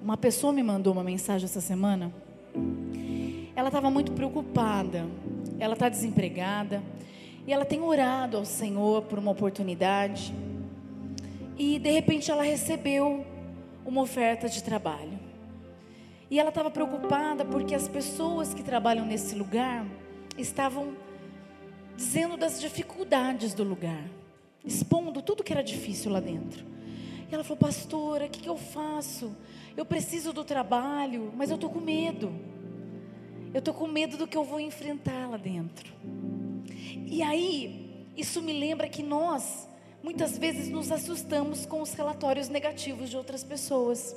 Uma pessoa me mandou uma mensagem essa semana. Ela estava muito preocupada. Ela está desempregada. E ela tem orado ao Senhor por uma oportunidade. E de repente ela recebeu uma oferta de trabalho. E ela estava preocupada porque as pessoas que trabalham nesse lugar estavam dizendo das dificuldades do lugar, expondo tudo que era difícil lá dentro. E ela falou, pastora, o que, que eu faço? Eu preciso do trabalho, mas eu estou com medo. Eu estou com medo do que eu vou enfrentar lá dentro. E aí, isso me lembra que nós, muitas vezes, nos assustamos com os relatórios negativos de outras pessoas.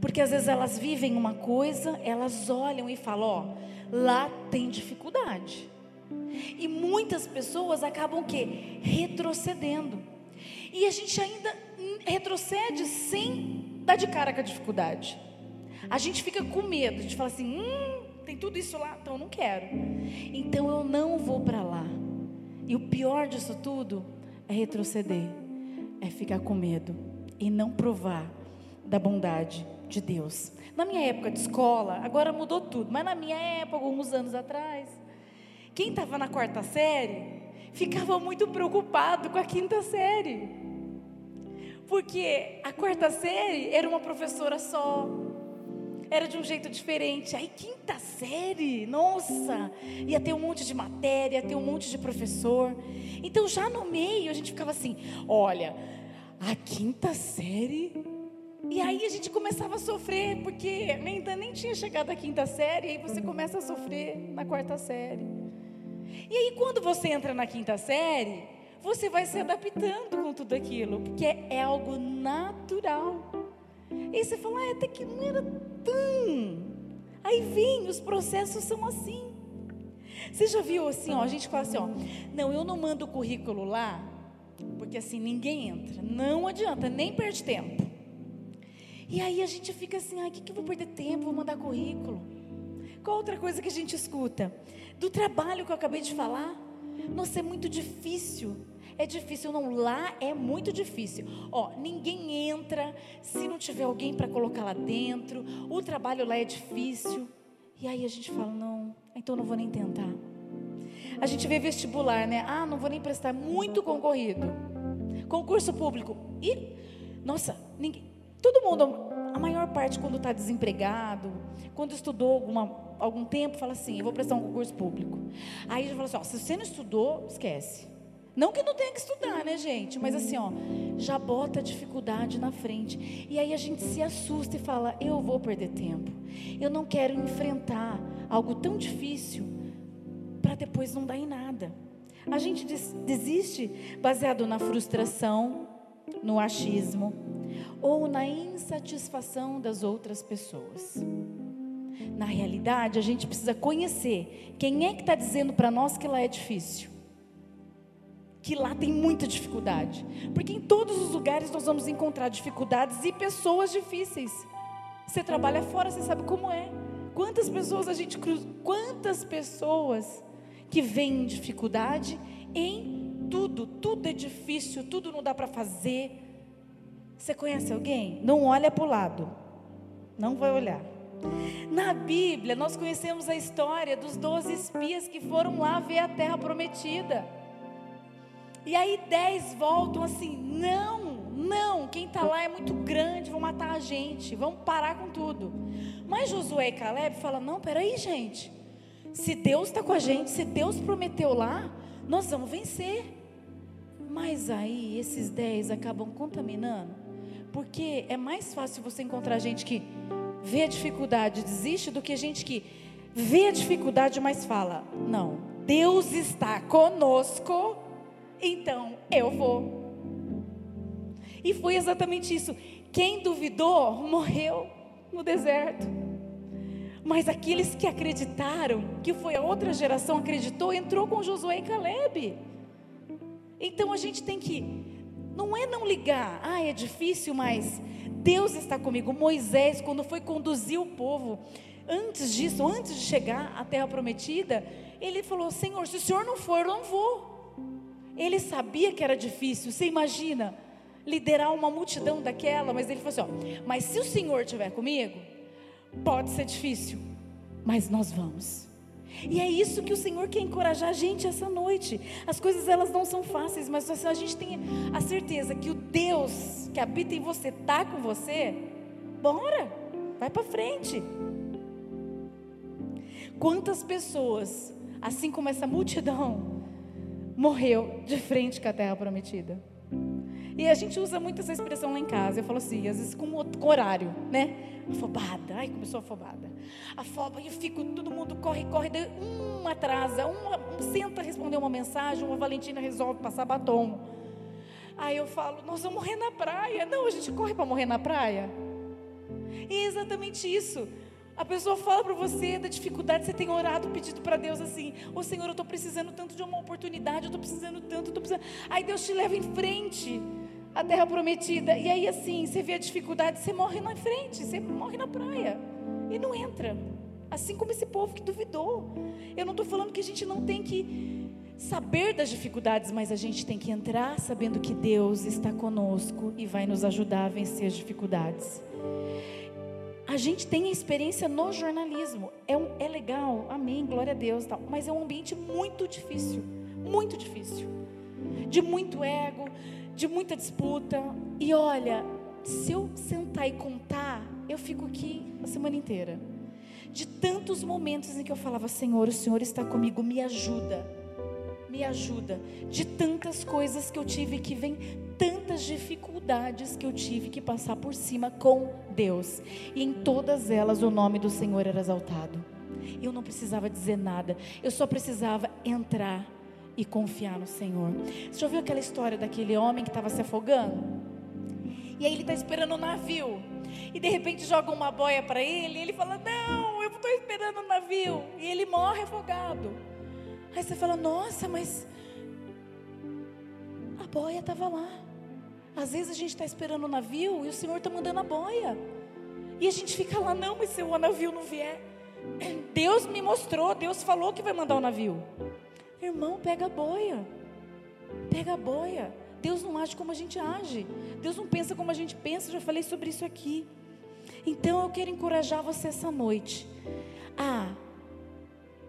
Porque às vezes elas vivem uma coisa, elas olham e falam: ó, lá tem dificuldade. E muitas pessoas acabam o quê? Retrocedendo. E a gente ainda retrocede sem dar de cara com a dificuldade. A gente fica com medo, a gente fala assim: hum, tem tudo isso lá, então eu não quero. Então eu não vou para lá. E o pior disso tudo é retroceder, é ficar com medo e não provar da bondade de Deus. Na minha época de escola, agora mudou tudo, mas na minha época, alguns anos atrás, quem estava na quarta série ficava muito preocupado com a quinta série. Porque a quarta série era uma professora só, era de um jeito diferente. Aí, quinta série, nossa, ia ter um monte de matéria, ia ter um monte de professor. Então, já no meio, a gente ficava assim: olha, a quinta série. E aí a gente começava a sofrer, porque ainda nem tinha chegado à quinta série, e aí você começa a sofrer na quarta série. E aí, quando você entra na quinta série, você vai se adaptando com tudo aquilo, porque é algo natural. E você fala, ah, até que não era tão. Aí vem, os processos são assim. Você já viu assim, ó, a gente fala assim, ó, não, eu não mando o currículo lá, porque assim ninguém entra. Não adianta, nem perde tempo. E aí a gente fica assim, o que, que eu vou perder tempo, vou mandar currículo. Qual outra coisa que a gente escuta? Do trabalho que eu acabei de falar. Nossa, é muito difícil. É difícil, não, lá é muito difícil. Ó, ninguém entra se não tiver alguém para colocar lá dentro. O trabalho lá é difícil. E aí a gente fala, não, então não vou nem tentar. A gente vê vestibular, né? Ah, não vou nem prestar, muito concorrido. Concurso público. E, nossa, ninguém, todo mundo, a maior parte quando está desempregado, quando estudou alguma, algum tempo, fala assim, eu vou prestar um concurso público. Aí gente fala assim, ó, se você não estudou, esquece. Não que não tenha que estudar, né, gente? Mas assim, ó, já bota a dificuldade na frente. E aí a gente se assusta e fala: eu vou perder tempo. Eu não quero enfrentar algo tão difícil para depois não dar em nada. A gente desiste baseado na frustração, no achismo ou na insatisfação das outras pessoas. Na realidade, a gente precisa conhecer quem é que está dizendo para nós que lá é difícil que lá tem muita dificuldade. Porque em todos os lugares nós vamos encontrar dificuldades e pessoas difíceis. Você trabalha fora, você sabe como é. Quantas pessoas a gente cruza, quantas pessoas que veem dificuldade em tudo, tudo é difícil, tudo não dá para fazer. Você conhece alguém? Não olha para o lado. Não vai olhar. Na Bíblia, nós conhecemos a história dos doze espias que foram lá ver a terra prometida. E aí dez voltam assim: não, não, quem está lá é muito grande, vão matar a gente, vamos parar com tudo. Mas Josué e Caleb falam: não, peraí, gente. Se Deus está com a gente, se Deus prometeu lá, nós vamos vencer. Mas aí esses dez acabam contaminando, porque é mais fácil você encontrar gente que vê a dificuldade, desiste, do que gente que vê a dificuldade, mas fala: não, Deus está conosco então eu vou. E foi exatamente isso. Quem duvidou morreu no deserto. Mas aqueles que acreditaram, que foi a outra geração acreditou, entrou com Josué e Caleb. Então a gente tem que, não é não ligar, ah, é difícil, mas Deus está comigo. Moisés, quando foi conduzir o povo, antes disso, antes de chegar à terra prometida, ele falou: Senhor, se o Senhor não for, eu não vou. Ele sabia que era difícil. Você imagina? liderar uma multidão daquela, mas ele falou assim: ó, mas se o Senhor estiver comigo, pode ser difícil, mas nós vamos. E é isso que o Senhor quer encorajar a gente essa noite. As coisas elas não são fáceis, mas se a gente tem a certeza que o Deus que habita em você está com você, bora, vai para frente. Quantas pessoas, assim como essa multidão, morreu de frente com a terra prometida? E a gente usa muito essa expressão lá em casa. Eu falo assim, às vezes com, horário, né? Afobada. Ai, começou afobada. Afoba e eu fico, todo mundo corre, corre. Uma atrasa, uma senta responder uma mensagem, uma Valentina resolve passar batom. Aí eu falo, nós vamos morrer na praia. Não, a gente corre para morrer na praia. E é exatamente isso. A pessoa fala para você da dificuldade, você tem orado, pedido para Deus assim: Ô oh, Senhor, eu estou precisando tanto de uma oportunidade, eu estou precisando tanto, estou precisando. Aí Deus te leva em frente a terra prometida. E aí, assim, você vê a dificuldade, você morre na frente, você morre na praia e não entra. Assim como esse povo que duvidou. Eu não estou falando que a gente não tem que saber das dificuldades, mas a gente tem que entrar sabendo que Deus está conosco e vai nos ajudar a vencer as dificuldades. A gente tem a experiência no jornalismo, é, um, é legal, amém, glória a Deus, tal, mas é um ambiente muito difícil, muito difícil, de muito ego, de muita disputa. E olha, se eu sentar e contar, eu fico aqui a semana inteira. De tantos momentos em que eu falava, Senhor, o Senhor está comigo, me ajuda, me ajuda. De tantas coisas que eu tive que vem, tantas dificuldades que eu tive que passar por cima com Deus. E em todas elas o nome do Senhor era exaltado. Eu não precisava dizer nada, eu só precisava entrar e confiar no Senhor. Você já ouviu aquela história daquele homem que estava se afogando? E aí ele está esperando o navio. E de repente joga uma boia para ele. E ele fala: Não, eu estou esperando o navio. E ele morre afogado. Aí você fala: Nossa, mas a boia estava lá. Às vezes a gente está esperando o navio e o Senhor está mandando a boia. E a gente fica lá: Não, mas se o navio não vier. Deus me mostrou, Deus falou que vai mandar o navio. Irmão, pega a boia. Pega a boia. Deus não age como a gente age. Deus não pensa como a gente pensa. Eu já falei sobre isso aqui. Então eu quero encorajar você essa noite a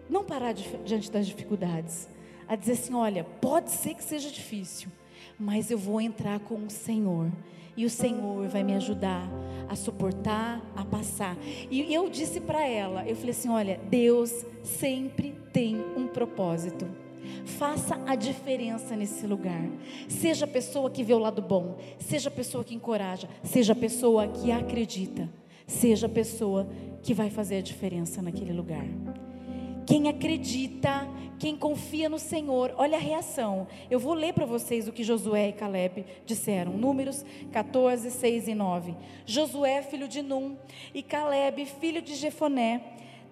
não parar diante das dificuldades, a dizer assim: olha, pode ser que seja difícil, mas eu vou entrar com o Senhor e o Senhor vai me ajudar a suportar, a passar. E eu disse para ela, eu falei assim, olha, Deus sempre tem um propósito. Faça a diferença nesse lugar. Seja a pessoa que vê o lado bom, seja a pessoa que encoraja, seja a pessoa que acredita, seja a pessoa que vai fazer a diferença naquele lugar. Quem acredita, quem confia no Senhor, olha a reação. Eu vou ler para vocês o que Josué e Caleb disseram. Números 14, 6 e 9. Josué, filho de Num, e Caleb, filho de Jefoné,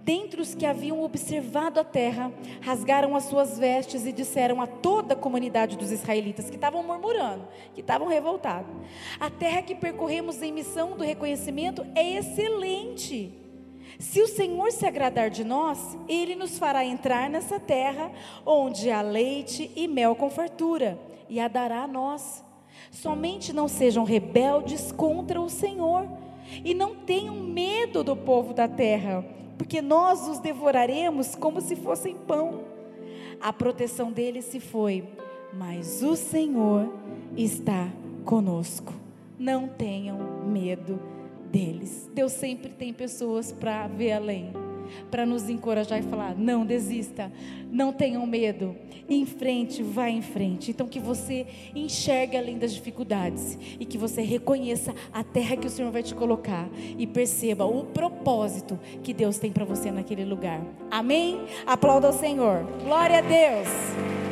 dentre os que haviam observado a terra, rasgaram as suas vestes e disseram a toda a comunidade dos israelitas que estavam murmurando, que estavam revoltados: A terra que percorremos em missão do reconhecimento é excelente. Se o Senhor se agradar de nós, Ele nos fará entrar nessa terra onde há leite e mel com fartura, e a dará a nós. Somente não sejam rebeldes contra o Senhor, e não tenham medo do povo da terra, porque nós os devoraremos como se fossem pão. A proteção deles se foi, mas o Senhor está conosco. Não tenham medo deles. Deus sempre tem pessoas para ver além, para nos encorajar e falar: não desista, não tenham medo, em frente, vá em frente. Então, que você enxergue além das dificuldades e que você reconheça a terra que o Senhor vai te colocar e perceba o propósito que Deus tem para você naquele lugar. Amém? Aplauda ao Senhor. Glória a Deus.